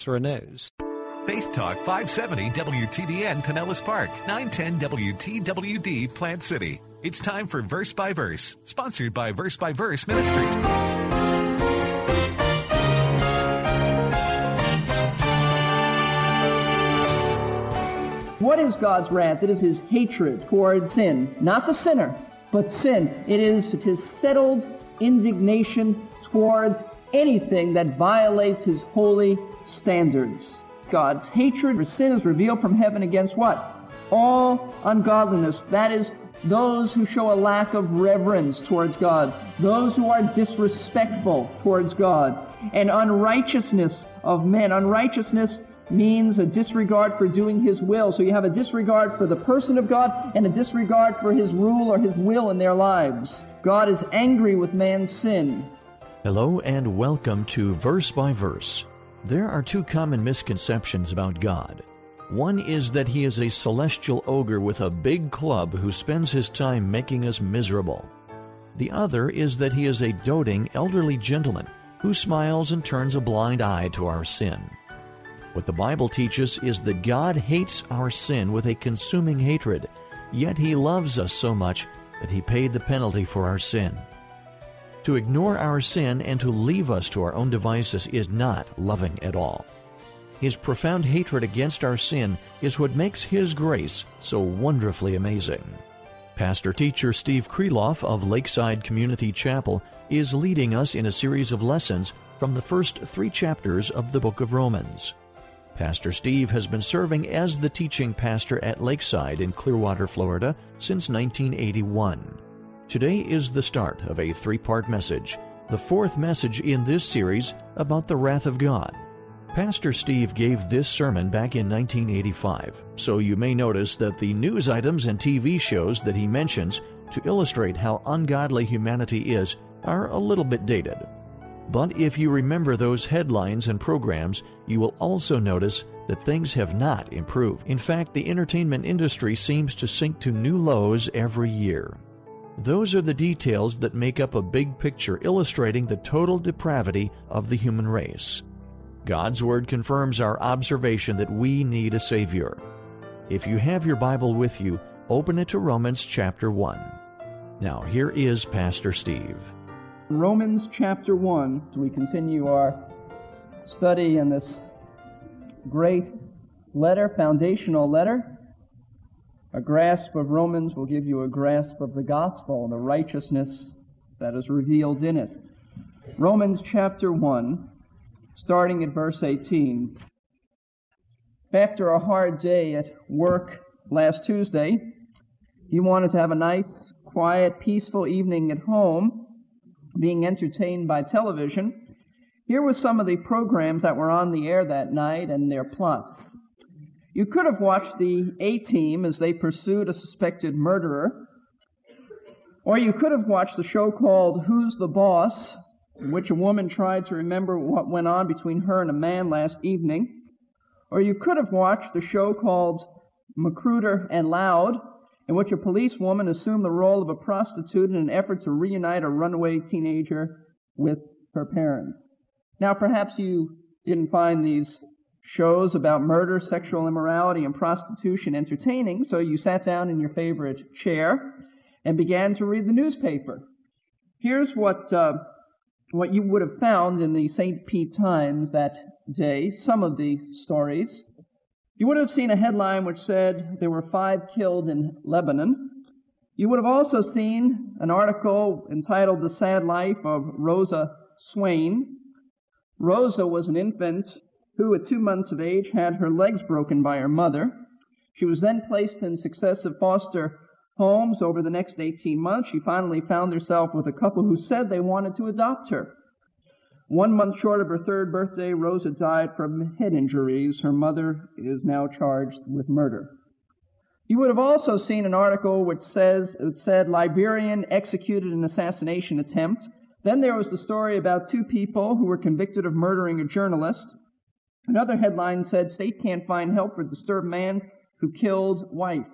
For news. Faith Talk 570 WTBN Pinellas Park, 910 WTWD Plant City. It's time for Verse by Verse, sponsored by Verse by Verse Ministries. What is God's wrath? It is his hatred toward sin. Not the sinner, but sin. It is his settled indignation towards anything that violates his holy standards. God's hatred for sin is revealed from heaven against what? All ungodliness. That is, those who show a lack of reverence towards God, those who are disrespectful towards God, and unrighteousness of men. Unrighteousness means a disregard for doing His will. So you have a disregard for the person of God and a disregard for His rule or His will in their lives. God is angry with man's sin. Hello and welcome to Verse by Verse. There are two common misconceptions about God. One is that he is a celestial ogre with a big club who spends his time making us miserable. The other is that he is a doting elderly gentleman who smiles and turns a blind eye to our sin. What the Bible teaches is that God hates our sin with a consuming hatred, yet he loves us so much that he paid the penalty for our sin. To ignore our sin and to leave us to our own devices is not loving at all. His profound hatred against our sin is what makes His grace so wonderfully amazing. Pastor teacher Steve Kreloff of Lakeside Community Chapel is leading us in a series of lessons from the first three chapters of the book of Romans. Pastor Steve has been serving as the teaching pastor at Lakeside in Clearwater, Florida since 1981. Today is the start of a three part message, the fourth message in this series about the wrath of God. Pastor Steve gave this sermon back in 1985, so you may notice that the news items and TV shows that he mentions to illustrate how ungodly humanity is are a little bit dated. But if you remember those headlines and programs, you will also notice that things have not improved. In fact, the entertainment industry seems to sink to new lows every year. Those are the details that make up a big picture illustrating the total depravity of the human race. God's Word confirms our observation that we need a Savior. If you have your Bible with you, open it to Romans chapter 1. Now, here is Pastor Steve. Romans chapter 1, as we continue our study in this great letter, foundational letter. A grasp of Romans will give you a grasp of the gospel, and the righteousness that is revealed in it. Romans chapter 1, starting at verse 18. After a hard day at work last Tuesday, you wanted to have a nice, quiet, peaceful evening at home, being entertained by television. Here were some of the programs that were on the air that night and their plots. You could have watched the A Team as they pursued a suspected murderer, or you could have watched the show called Who's the Boss, in which a woman tried to remember what went on between her and a man last evening, or you could have watched the show called MacGruder and Loud, in which a policewoman assumed the role of a prostitute in an effort to reunite a runaway teenager with her parents. Now, perhaps you didn't find these shows about murder, sexual immorality, and prostitution entertaining, so you sat down in your favorite chair and began to read the newspaper. Here's what, uh, what you would have found in the St. Pete Times that day, some of the stories. You would have seen a headline which said there were five killed in Lebanon. You would have also seen an article entitled The Sad Life of Rosa Swain. Rosa was an infant who at two months of age had her legs broken by her mother. She was then placed in successive foster homes over the next 18 months. She finally found herself with a couple who said they wanted to adopt her. One month short of her third birthday, Rosa died from head injuries. Her mother is now charged with murder. You would have also seen an article which says it said Liberian executed an assassination attempt. Then there was the story about two people who were convicted of murdering a journalist. Another headline said state can't find help for disturbed man who killed wife.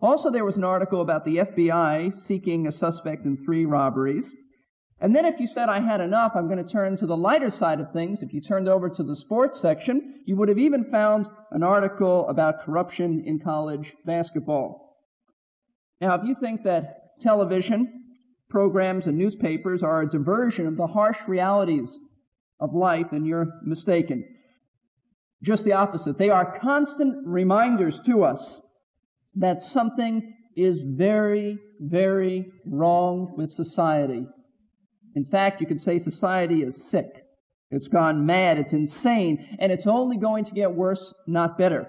Also, there was an article about the FBI seeking a suspect in three robberies. And then if you said I had enough, I'm going to turn to the lighter side of things. If you turned over to the sports section, you would have even found an article about corruption in college basketball. Now, if you think that television, programs, and newspapers are a diversion of the harsh realities of life, then you're mistaken. Just the opposite. They are constant reminders to us that something is very, very wrong with society in fact, you could say society is sick. It's gone mad. It's insane. And it's only going to get worse, not better.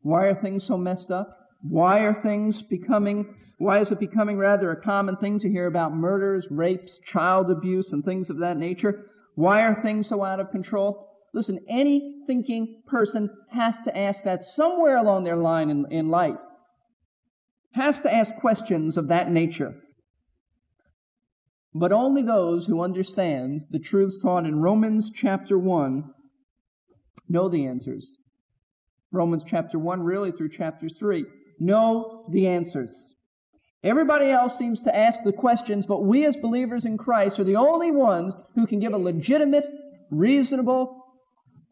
Why are things so messed up? Why are things becoming, why is it becoming rather a common thing to hear about murders, rapes, child abuse, and things of that nature? Why are things so out of control? Listen, any thinking person has to ask that somewhere along their line in, in life. Has to ask questions of that nature. But only those who understand the truths taught in Romans chapter 1 know the answers. Romans chapter 1 really through chapter 3 know the answers. Everybody else seems to ask the questions, but we as believers in Christ are the only ones who can give a legitimate, reasonable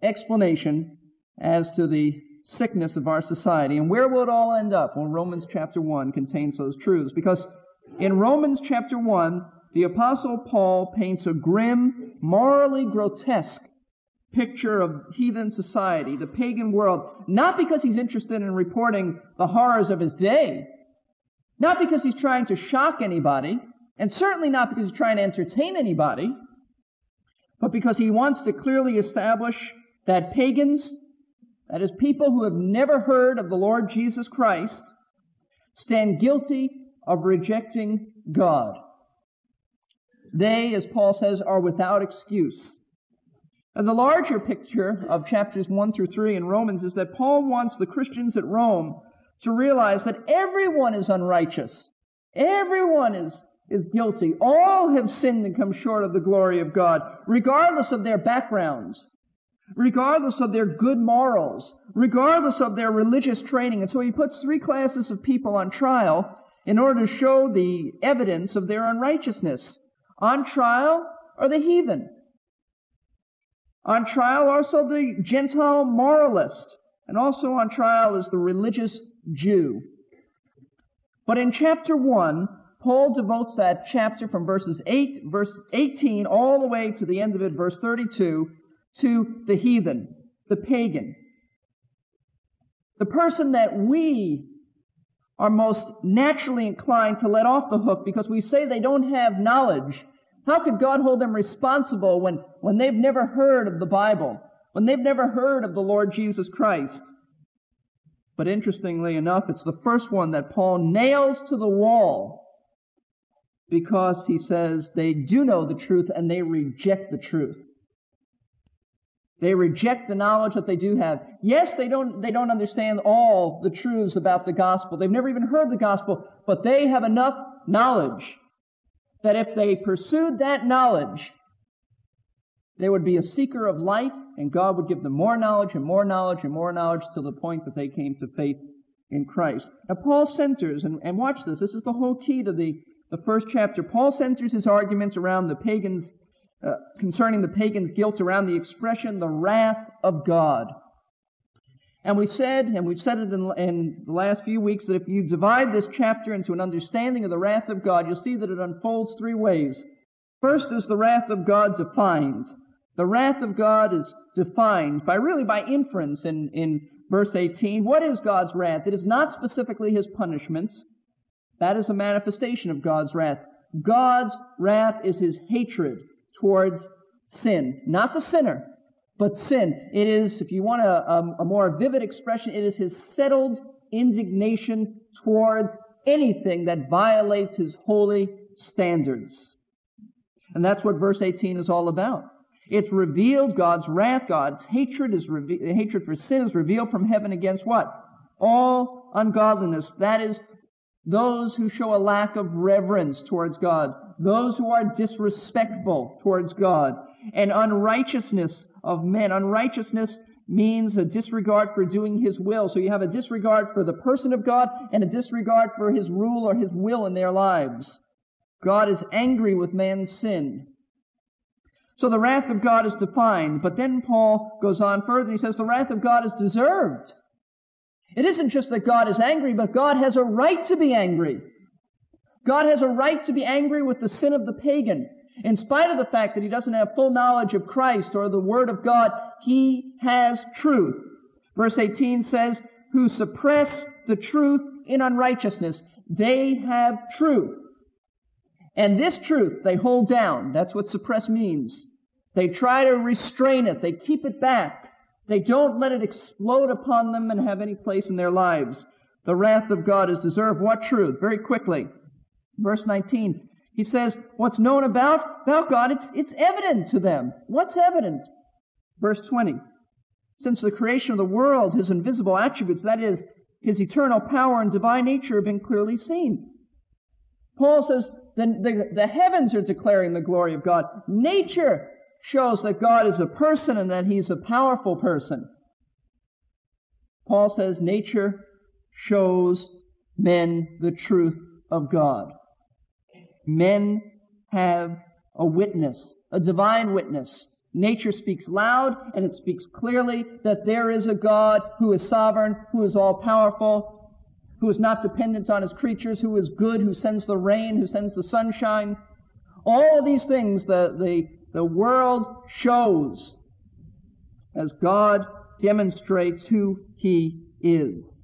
explanation as to the sickness of our society. And where will it all end up? Well, Romans chapter 1 contains those truths. Because in Romans chapter 1, the Apostle Paul paints a grim, morally grotesque picture of heathen society, the pagan world, not because he's interested in reporting the horrors of his day, not because he's trying to shock anybody, and certainly not because he's trying to entertain anybody, but because he wants to clearly establish that pagans, that is, people who have never heard of the Lord Jesus Christ, stand guilty of rejecting God. They, as Paul says, are without excuse. And the larger picture of chapters 1 through 3 in Romans is that Paul wants the Christians at Rome to realize that everyone is unrighteous. Everyone is, is guilty. All have sinned and come short of the glory of God, regardless of their backgrounds, regardless of their good morals, regardless of their religious training. And so he puts three classes of people on trial in order to show the evidence of their unrighteousness. On trial are the heathen. On trial also the Gentile moralist. And also on trial is the religious Jew. But in chapter 1, Paul devotes that chapter from verses 8, verse 18, all the way to the end of it, verse 32, to the heathen, the pagan. The person that we are most naturally inclined to let off the hook because we say they don't have knowledge. How could God hold them responsible when, when they've never heard of the Bible, when they've never heard of the Lord Jesus Christ? But interestingly enough, it's the first one that Paul nails to the wall because he says they do know the truth and they reject the truth. They reject the knowledge that they do have. Yes, they don't, they don't understand all the truths about the gospel. They've never even heard the gospel, but they have enough knowledge that if they pursued that knowledge, they would be a seeker of light and God would give them more knowledge and more knowledge and more knowledge to the point that they came to faith in Christ. Now Paul centers, and, and watch this, this is the whole key to the, the first chapter. Paul centers his arguments around the pagans uh, concerning the pagan's guilt around the expression, the wrath of God. And we said, and we've said it in, in, the last few weeks, that if you divide this chapter into an understanding of the wrath of God, you'll see that it unfolds three ways. First is the wrath of God defined. The wrath of God is defined by really by inference in, in verse 18. What is God's wrath? It is not specifically his punishments. That is a manifestation of God's wrath. God's wrath is his hatred towards sin. Not the sinner, but sin. It is, if you want a, a, a more vivid expression, it is his settled indignation towards anything that violates his holy standards. And that's what verse 18 is all about. It's revealed God's wrath, God's hatred is reve- hatred for sin is revealed from heaven against what? All ungodliness. That is those who show a lack of reverence towards God, those who are disrespectful towards God, and unrighteousness of men. Unrighteousness means a disregard for doing His will. So you have a disregard for the person of God and a disregard for His rule or His will in their lives. God is angry with man's sin. So the wrath of God is defined, but then Paul goes on further he says the wrath of God is deserved. It isn't just that God is angry, but God has a right to be angry. God has a right to be angry with the sin of the pagan. In spite of the fact that he doesn't have full knowledge of Christ or the Word of God, he has truth. Verse 18 says, who suppress the truth in unrighteousness. They have truth. And this truth they hold down. That's what suppress means. They try to restrain it. They keep it back. They don't let it explode upon them and have any place in their lives. The wrath of God is deserved. What truth? Very quickly. Verse 19. He says, what's known about, about God, it's, it's evident to them. What's evident? Verse 20. Since the creation of the world, his invisible attributes, that is, his eternal power and divine nature have been clearly seen. Paul says, the, the, the heavens are declaring the glory of God. Nature shows that God is a person and that he's a powerful person. Paul says nature shows men the truth of God. Men have a witness, a divine witness. Nature speaks loud and it speaks clearly that there is a God who is sovereign, who is all powerful, who is not dependent on his creatures, who is good, who sends the rain, who sends the sunshine. All these things the, the the world shows as God demonstrates who He is.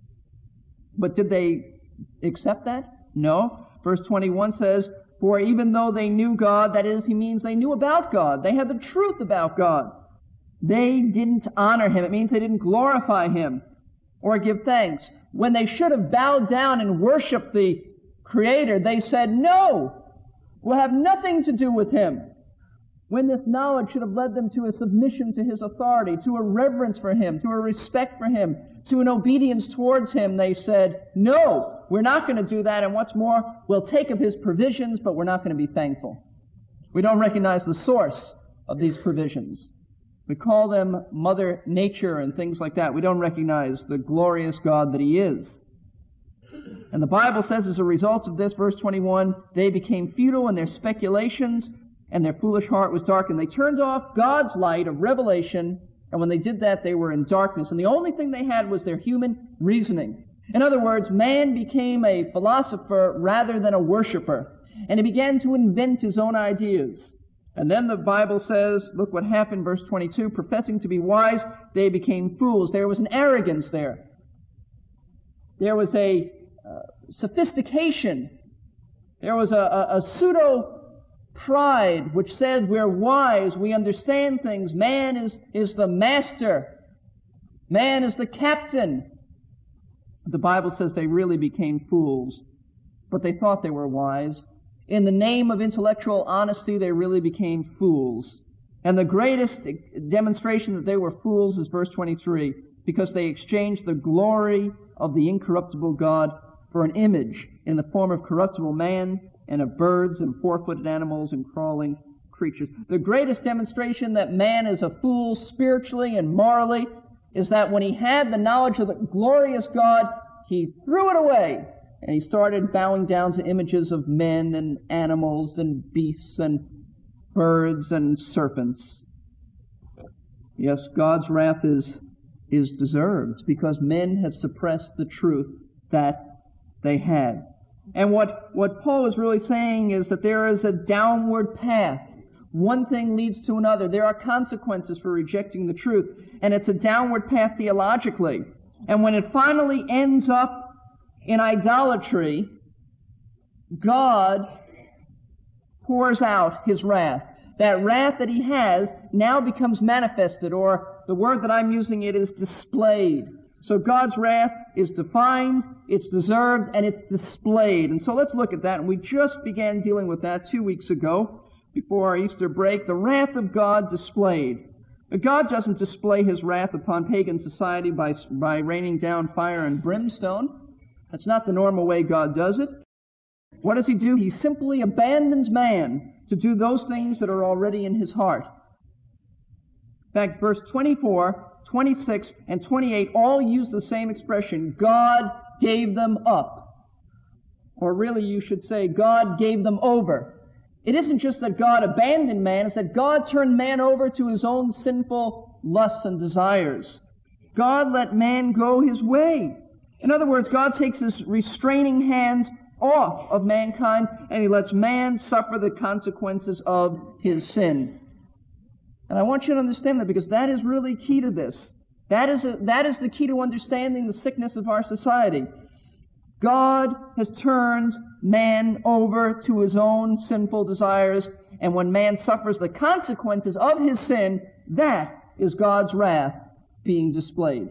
But did they accept that? No. Verse 21 says, For even though they knew God, that is, he means they knew about God, they had the truth about God, they didn't honor Him. It means they didn't glorify Him or give thanks. When they should have bowed down and worshiped the Creator, they said, No, we'll have nothing to do with Him when this knowledge should have led them to a submission to his authority, to a reverence for him, to a respect for him, to an obedience towards him, they said, No, we're not going to do that, and what's more, we'll take of his provisions, but we're not going to be thankful. We don't recognize the source of these provisions. We call them Mother Nature and things like that. We don't recognize the glorious God that He is. And the Bible says as a result of this, verse 21, they became futile in their speculations and their foolish heart was darkened. They turned off God's light of revelation, and when they did that, they were in darkness. And the only thing they had was their human reasoning. In other words, man became a philosopher rather than a worshiper, and he began to invent his own ideas. And then the Bible says, look what happened, verse 22, professing to be wise, they became fools. There was an arrogance there. There was a uh, sophistication. There was a, a, a pseudo pride, which said we're wise, we understand things. Man is, is the master. Man is the captain. The Bible says they really became fools, but they thought they were wise. In the name of intellectual honesty, they really became fools. And the greatest demonstration that they were fools is verse 23, because they exchanged the glory of the incorruptible God for an image in the form of corruptible man and of birds and four-footed animals and crawling creatures. The greatest demonstration that man is a fool spiritually and morally is that when he had the knowledge of the glorious God, he threw it away and he started bowing down to images of men and animals and beasts and birds and serpents. Yes, God's wrath is, is deserved because men have suppressed the truth that they had. And what, what Paul is really saying is that there is a downward path. One thing leads to another. There are consequences for rejecting the truth. And it's a downward path theologically. And when it finally ends up in idolatry, God pours out his wrath. That wrath that he has now becomes manifested, or the word that I'm using it is displayed. So God's wrath is defined, it's deserved, and it's displayed. And so let's look at that. And we just began dealing with that two weeks ago before our Easter break, the wrath of God displayed. But God doesn't display his wrath upon pagan society by, by raining down fire and brimstone. That's not the normal way God does it. What does he do? He simply abandons man to do those things that are already in his heart. In fact, verse 24, 26, and 28 all use the same expression. God gave them up. Or really, you should say, God gave them over. It isn't just that God abandoned man, it's that God turned man over to his own sinful lusts and desires. God let man go his way. In other words, God takes his restraining hands off of mankind and he lets man suffer the consequences of his sin. And I want you to understand that because that is really key to this. That is, a, that is the key to understanding the sickness of our society. God has turned man over to his own sinful desires, and when man suffers the consequences of his sin, that is God's wrath being displayed.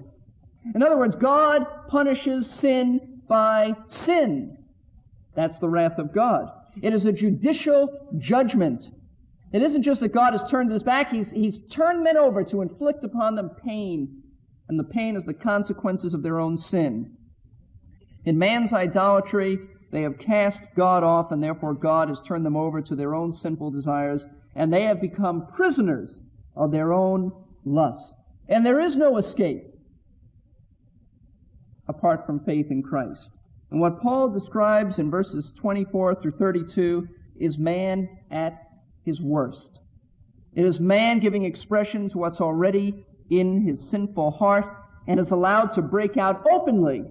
In other words, God punishes sin by sin. That's the wrath of God. It is a judicial judgment. It isn't just that God has turned his back, he's, he's turned men over to inflict upon them pain. And the pain is the consequences of their own sin. In man's idolatry, they have cast God off, and therefore God has turned them over to their own sinful desires, and they have become prisoners of their own lust. And there is no escape apart from faith in Christ. And what Paul describes in verses 24 through 32 is man at his worst. It is man giving expression to what's already in his sinful heart and is allowed to break out openly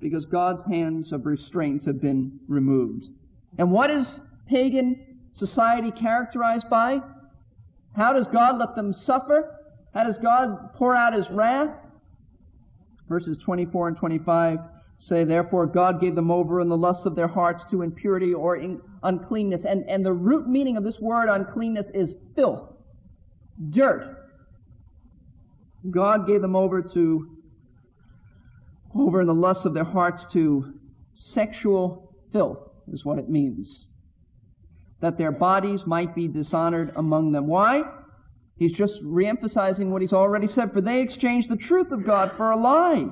because God's hands of restraint have been removed. And what is pagan society characterized by? How does God let them suffer? How does God pour out his wrath? Verses 24 and 25 say, Therefore God gave them over in the lusts of their hearts to impurity or uncleanness. And, and the root meaning of this word uncleanness is filth, dirt. God gave them over to, over in the lusts of their hearts to sexual filth, is what it means. That their bodies might be dishonored among them. Why? He's just reemphasizing what he's already said, for they exchanged the truth of God for a lie.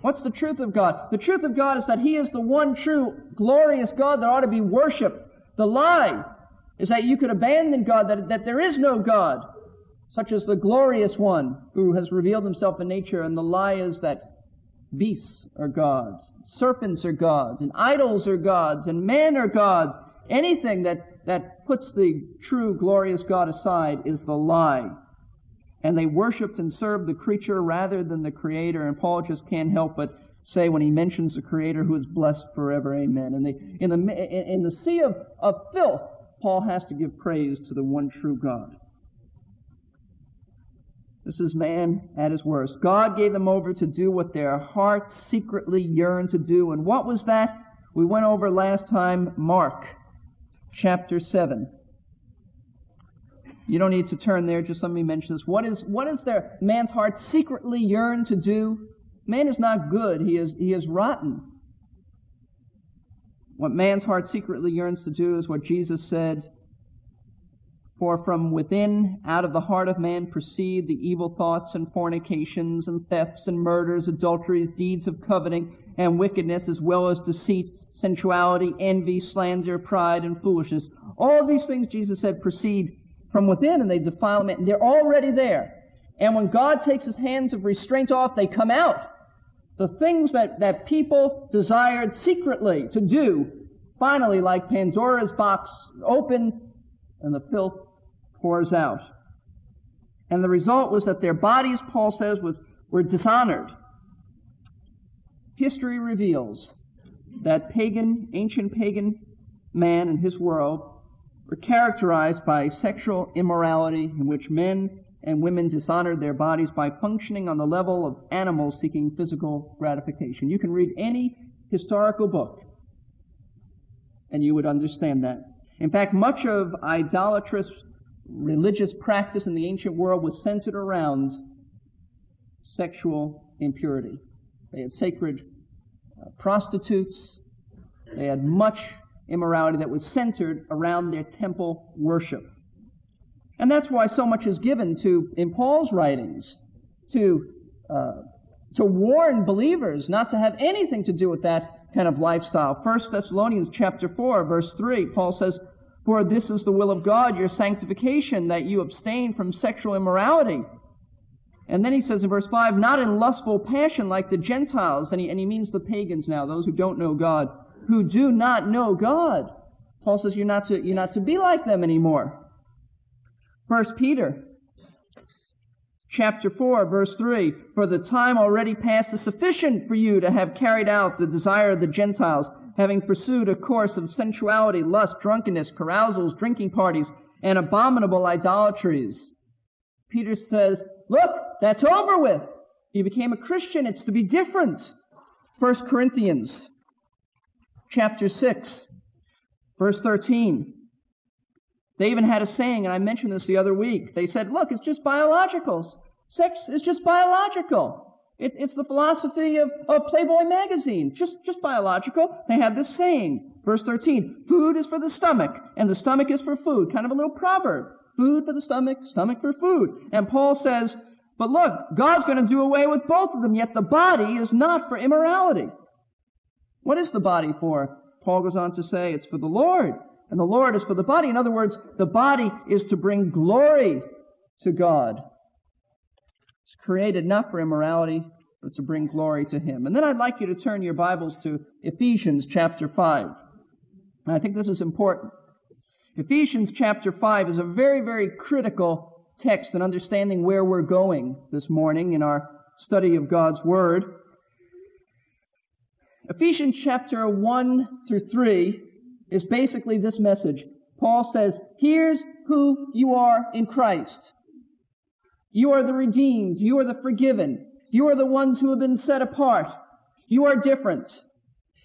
What's the truth of God? The truth of God is that He is the one true, glorious God that ought to be worshiped. The lie is that you could abandon God, that, that there is no God, such as the glorious one who has revealed himself in nature, and the lie is that beasts are gods, serpents are gods, and idols are gods, and men are gods. Anything that that puts the true glorious God aside is the lie. And they worshiped and served the creature rather than the creator. And Paul just can't help but say when he mentions the creator who is blessed forever, amen. And they, in, the, in the sea of, of filth, Paul has to give praise to the one true God. This is man at his worst. God gave them over to do what their hearts secretly yearned to do. And what was that? We went over last time Mark chapter 7. You don't need to turn there, just let me mention this. What is, what is there man's heart secretly yearned to do? Man is not good, he is, he is rotten. What man's heart secretly yearns to do is what Jesus said For from within, out of the heart of man, proceed the evil thoughts and fornications and thefts and murders, adulteries, deeds of coveting and wickedness, as well as deceit sensuality, envy, slander, pride, and foolishness. All these things, Jesus said, proceed from within and they defile man. They're already there. And when God takes his hands of restraint off, they come out. The things that, that people desired secretly to do, finally, like Pandora's box, open and the filth out. And the result was that their bodies, Paul says, was, were dishonored. History reveals that pagan, ancient pagan man and his world were characterized by sexual immorality in which men and women dishonored their bodies by functioning on the level of animals seeking physical gratification. You can read any historical book and you would understand that. In fact, much of idolatrous religious practice in the ancient world was centered around sexual impurity. They had sacred uh, prostitutes. They had much immorality that was centered around their temple worship. And that's why so much is given to, in Paul's writings, to, uh, to warn believers not to have anything to do with that kind of lifestyle. 1 Thessalonians chapter 4, verse 3, Paul says, For this is the will of God, your sanctification, that you abstain from sexual immorality. And then he says in verse 5, not in lustful passion like the Gentiles, and he, and he means the pagans now, those who don't know God, who do not know God. Paul says you're not to, you're not to be like them anymore. First Peter chapter 4 verse 3 for the time already past is sufficient for you to have carried out the desire of the gentiles having pursued a course of sensuality lust drunkenness carousals drinking parties and abominable idolatries peter says look that's over with you became a christian it's to be different First corinthians chapter 6 verse 13 they even had a saying, and I mentioned this the other week. They said, look, it's just biological. Sex is just biological. It's, it's the philosophy of, of Playboy magazine. Just, just biological. They have this saying. Verse 13, food is for the stomach, and the stomach is for food. Kind of a little proverb. Food for the stomach, stomach for food. And Paul says, but look, God's going to do away with both of them, yet the body is not for immorality. What is the body for? Paul goes on to say, it's for the Lord and the Lord is for the body. In other words, the body is to bring glory to God. It's created not for immorality, but to bring glory to Him. And then I'd like you to turn your Bibles to Ephesians chapter 5. And I think this is important. Ephesians chapter 5 is a very, very critical text in understanding where we're going this morning in our study of God's Word. Ephesians chapter 1 through 3 is basically this message. Paul says, here's who you are in Christ. You are the redeemed. You are the forgiven. You are the ones who have been set apart. You are different.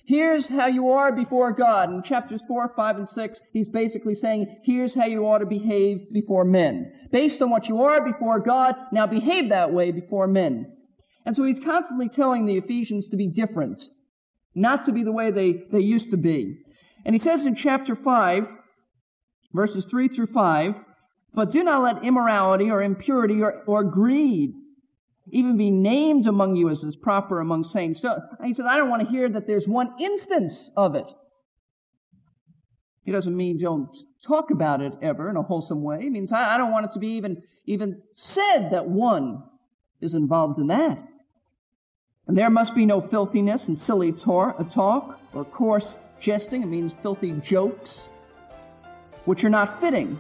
Here's how you are before God. In chapters 4, 5, and 6, he's basically saying, here's how you ought to behave before men. Based on what you are before God, now behave that way before men. And so he's constantly telling the Ephesians to be different, not to be the way they, they used to be. And he says in chapter 5, verses 3 through 5, but do not let immorality or impurity or, or greed even be named among you as is proper among saints. So he said, I don't want to hear that there's one instance of it. He doesn't mean don't talk about it ever in a wholesome way. He means I, I don't want it to be even, even said that one is involved in that. And there must be no filthiness and silly tor- uh, talk or coarse jesting, it means filthy jokes, which are not fitting.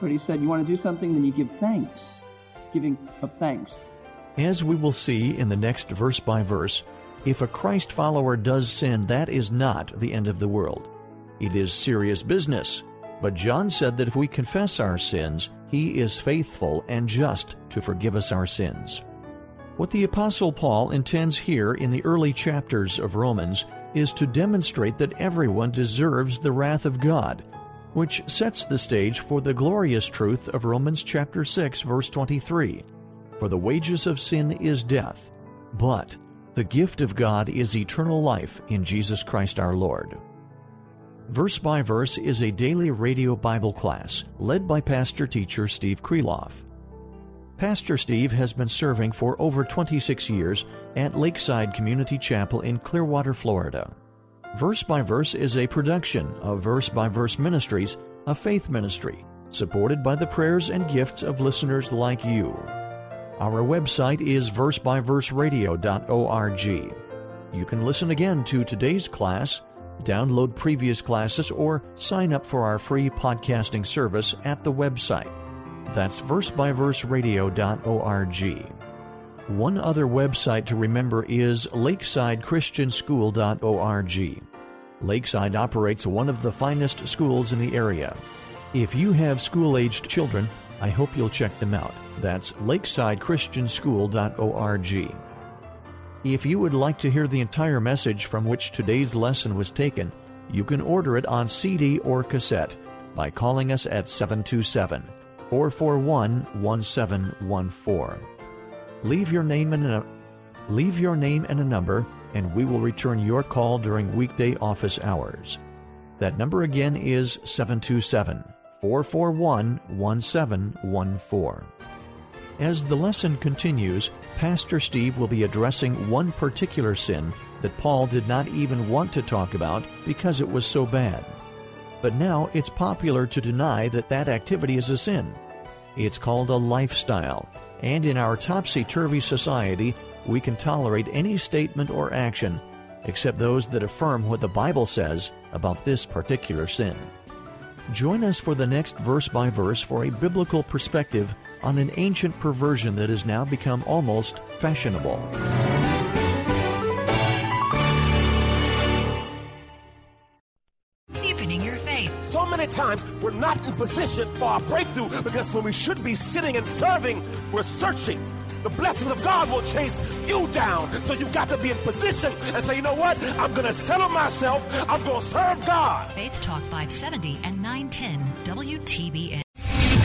But he said, You want to do something, then you give thanks, giving of thanks. As we will see in the next verse by verse, if a Christ follower does sin, that is not the end of the world. It is serious business. But John said that if we confess our sins, he is faithful and just to forgive us our sins. What the Apostle Paul intends here in the early chapters of Romans is to demonstrate that everyone deserves the wrath of God, which sets the stage for the glorious truth of Romans chapter 6 verse 23. For the wages of sin is death, but the gift of God is eternal life in Jesus Christ our Lord. Verse by Verse is a daily radio Bible class led by pastor teacher Steve Kreloff. Pastor Steve has been serving for over 26 years at Lakeside Community Chapel in Clearwater, Florida. Verse by Verse is a production of Verse by Verse Ministries, a faith ministry, supported by the prayers and gifts of listeners like you. Our website is versebyverseradio.org. You can listen again to today's class, download previous classes, or sign up for our free podcasting service at the website. That's versebyverseradio.org. One other website to remember is lakesidechristianschool.org. Lakeside operates one of the finest schools in the area. If you have school aged children, I hope you'll check them out. That's lakesidechristianschool.org. If you would like to hear the entire message from which today's lesson was taken, you can order it on CD or cassette by calling us at 727 441 1714. Leave your name and a leave your name and a number and we will return your call during weekday office hours. That number again is 727 441 1714. As the lesson continues, Pastor Steve will be addressing one particular sin that Paul did not even want to talk about because it was so bad. But now it's popular to deny that that activity is a sin. It's called a lifestyle, and in our topsy turvy society, we can tolerate any statement or action except those that affirm what the Bible says about this particular sin. Join us for the next verse by verse for a biblical perspective on an ancient perversion that has now become almost fashionable. Times we're not in position for our breakthrough because when we should be sitting and serving, we're searching the blessings of God will chase you down. So you've got to be in position and say, you know what? I'm going to settle myself. I'm going to serve God. Faith Talk 570 and 910 WTBN.